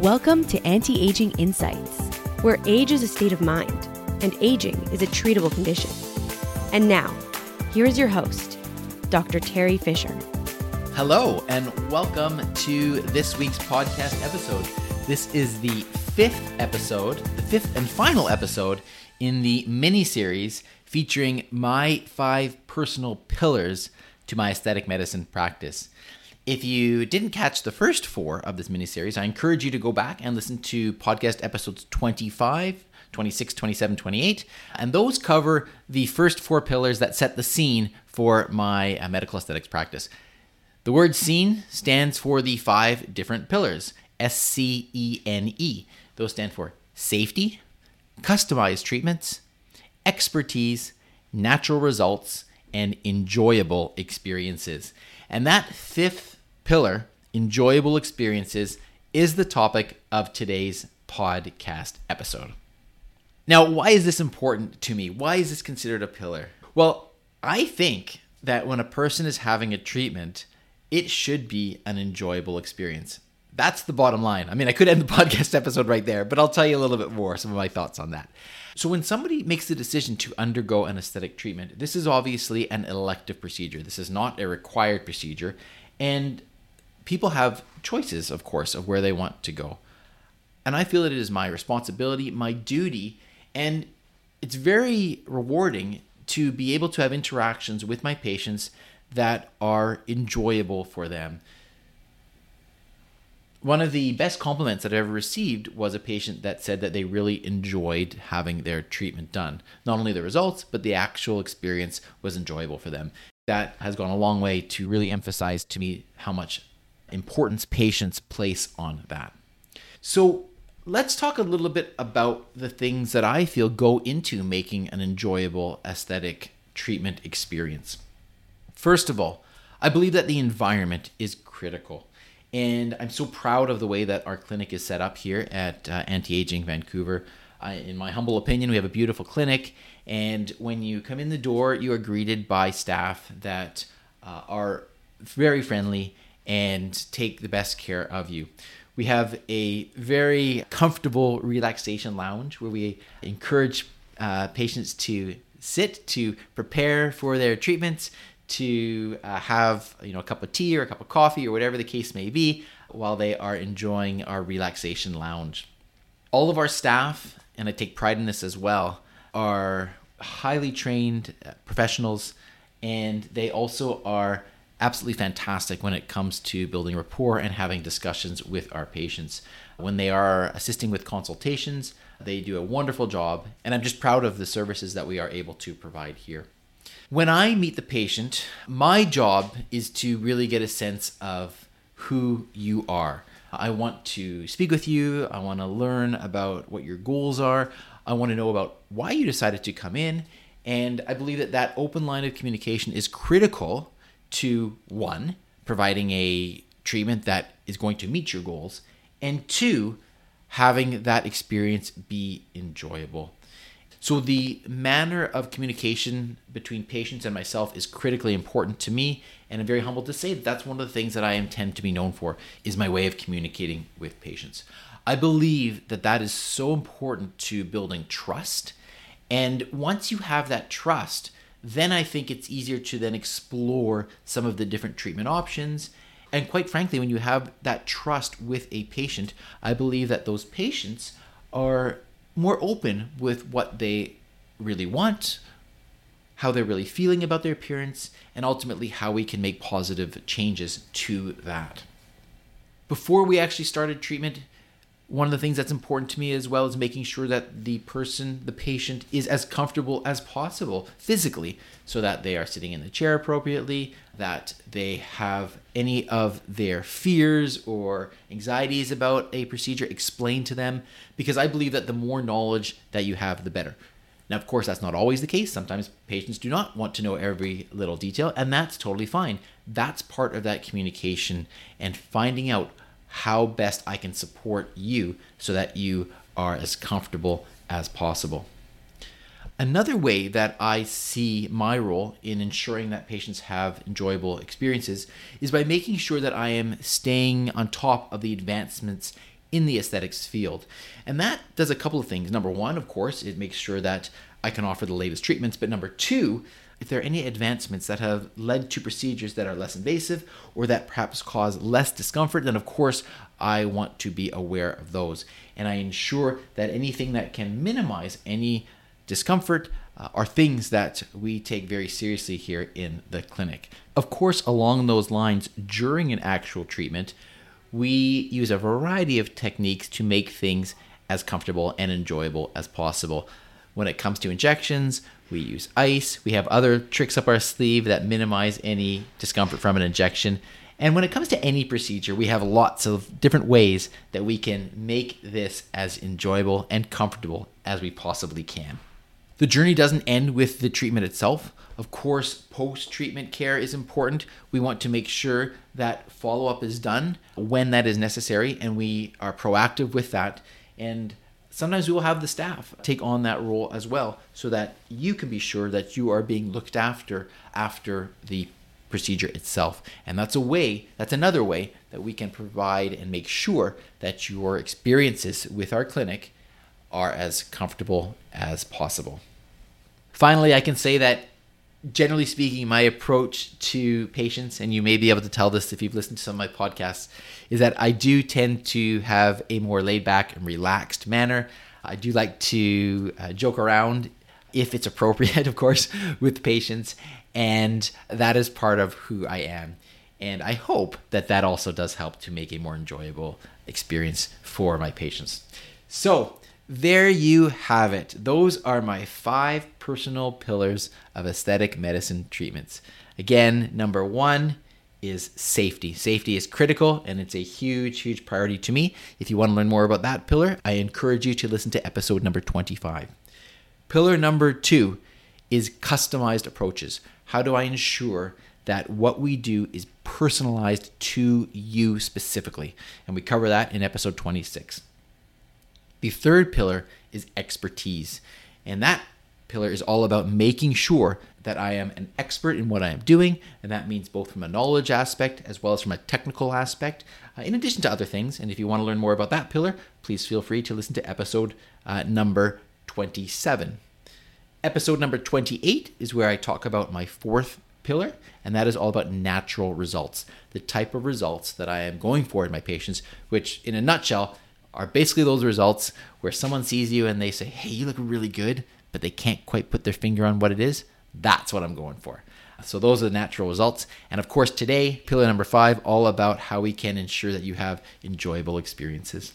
Welcome to Anti Aging Insights, where age is a state of mind and aging is a treatable condition. And now, here is your host, Dr. Teri Fisher. Hello, and welcome to this week's podcast episode. This is the fifth episode, the fifth and final episode in the mini series featuring my five personal pillars to my aesthetic medicine practice. If you didn't catch the first four of this miniseries, I encourage you to go back and listen to podcast episodes 25, 26, 27, 28. And those cover the first four pillars that set the scene for my uh, medical aesthetics practice. The word scene stands for the five different pillars S C E N E. Those stand for safety, customized treatments, expertise, natural results, and enjoyable experiences. And that fifth pillar, enjoyable experiences, is the topic of today's podcast episode. Now, why is this important to me? Why is this considered a pillar? Well, I think that when a person is having a treatment, it should be an enjoyable experience. That's the bottom line. I mean, I could end the podcast episode right there, but I'll tell you a little bit more, some of my thoughts on that. So, when somebody makes the decision to undergo an aesthetic treatment, this is obviously an elective procedure. This is not a required procedure. And people have choices, of course, of where they want to go. And I feel that it is my responsibility, my duty, and it's very rewarding to be able to have interactions with my patients that are enjoyable for them one of the best compliments that I ever received was a patient that said that they really enjoyed having their treatment done. Not only the results, but the actual experience was enjoyable for them. That has gone a long way to really emphasize to me how much importance patients place on that. So, let's talk a little bit about the things that I feel go into making an enjoyable aesthetic treatment experience. First of all, I believe that the environment is critical. And I'm so proud of the way that our clinic is set up here at uh, Anti Aging Vancouver. I, in my humble opinion, we have a beautiful clinic. And when you come in the door, you are greeted by staff that uh, are very friendly and take the best care of you. We have a very comfortable relaxation lounge where we encourage uh, patients to sit to prepare for their treatments, to uh, have you know a cup of tea or a cup of coffee or whatever the case may be while they are enjoying our relaxation lounge. All of our staff, and I take pride in this as well, are highly trained uh, professionals, and they also are absolutely fantastic when it comes to building rapport and having discussions with our patients. When they are assisting with consultations, they do a wonderful job, and I'm just proud of the services that we are able to provide here. When I meet the patient, my job is to really get a sense of who you are. I want to speak with you. I want to learn about what your goals are. I want to know about why you decided to come in. And I believe that that open line of communication is critical to one, providing a treatment that is going to meet your goals, and two, having that experience be enjoyable. So the manner of communication between patients and myself is critically important to me, and I'm very humbled to say that that's one of the things that I intend to be known for is my way of communicating with patients. I believe that that is so important to building trust, and once you have that trust, then I think it's easier to then explore some of the different treatment options. And quite frankly, when you have that trust with a patient, I believe that those patients are more open with what they really want, how they're really feeling about their appearance, and ultimately how we can make positive changes to that. Before we actually started treatment, one of the things that's important to me as well is making sure that the person, the patient, is as comfortable as possible physically so that they are sitting in the chair appropriately, that they have any of their fears or anxieties about a procedure explained to them, because I believe that the more knowledge that you have, the better. Now, of course, that's not always the case. Sometimes patients do not want to know every little detail, and that's totally fine. That's part of that communication and finding out how best I can support you so that you are as comfortable as possible. Another way that I see my role in ensuring that patients have enjoyable experiences is by making sure that I am staying on top of the advancements in the aesthetics field. And that does a couple of things. Number one, of course, it makes sure that I can offer the latest treatments. But number two, if there are any advancements that have led to procedures that are less invasive or that perhaps cause less discomfort, then of course I want to be aware of those. And I ensure that anything that can minimize any discomfort uh, are things that we take very seriously here in the clinic. Of course, along those lines, during an actual treatment, we use a variety of techniques to make things as comfortable and enjoyable as possible. When it comes to injections, we use ice. We have other tricks up our sleeve that minimize any discomfort from an injection. And when it comes to any procedure, we have lots of different ways that we can make this as enjoyable and comfortable as we possibly can. The journey doesn't end with the treatment itself. Of course, post treatment care is important. We want to make sure that follow up is done when that is necessary, and we are proactive with that. And sometimes we will have the staff take on that role as well so that you can be sure that you are being looked after after the procedure itself. And that's a way, that's another way that we can provide and make sure that your experiences with our clinic are as comfortable as possible. Finally, I can say that generally speaking, my approach to patients, and you may be able to tell this if you've listened to some of my podcasts, is that I do tend to have a more laid back and relaxed manner. I do like to uh, joke around if it's appropriate, of course, with patients, and that is part of who I am. And I hope that that also does help to make a more enjoyable experience for my patients. So, there you have it. Those are my five personal pillars of aesthetic medicine treatments. Again, number one is safety. Safety is critical and it's a huge, huge priority to me. If you want to learn more about that pillar, I encourage you to listen to episode number 25. Pillar number two is customized approaches. How do I ensure that what we do is personalized to you specifically? And we cover that in episode 26. The third pillar is expertise. And that pillar is all about making sure that I am an expert in what I am doing. And that means both from a knowledge aspect as well as from a technical aspect, uh, in addition to other things. And if you want to learn more about that pillar, please feel free to listen to episode uh, number 27. Episode number 28 is where I talk about my fourth pillar, and that is all about natural results, the type of results that I am going for in my patients, which, in a nutshell, are basically those results where someone sees you and they say, Hey, you look really good, but they can't quite put their finger on what it is. That's what I'm going for. So, those are the natural results. And of course, today, pillar number five, all about how we can ensure that you have enjoyable experiences.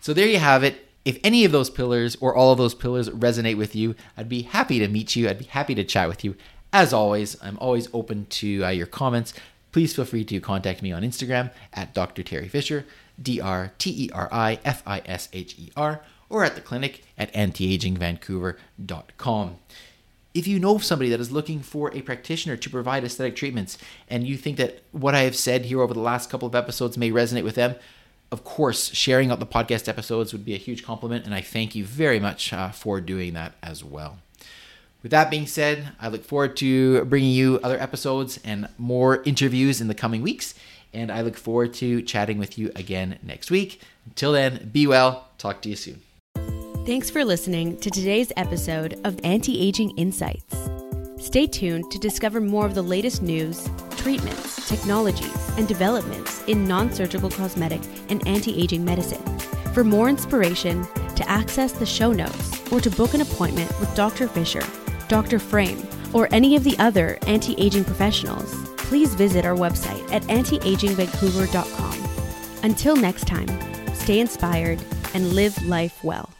So, there you have it. If any of those pillars or all of those pillars resonate with you, I'd be happy to meet you. I'd be happy to chat with you. As always, I'm always open to uh, your comments. Please feel free to contact me on Instagram at Dr. Teri Fisher. D R T E R I F I S H E R, or at the clinic at antiagingvancouver.com. If you know somebody that is looking for a practitioner to provide aesthetic treatments and you think that what I have said here over the last couple of episodes may resonate with them, of course, sharing out the podcast episodes would be a huge compliment, and I thank you very much uh, for doing that as well. With that being said, I look forward to bringing you other episodes and more interviews in the coming weeks and I look forward to chatting with you again next week. Until then, be well. Talk to you soon. Thanks for listening to today's episode of Anti Aging Insights. Stay tuned to discover more of the latest news, treatments, technologies, and developments in non surgical cosmetic and anti aging medicine. For more inspiration, to access the show notes, or to book an appointment with Dr. Fisher, Dr. Frame, or any of the other anti aging professionals, please visit our website at antiagingvancouver.com. Until next time, stay inspired and live life well.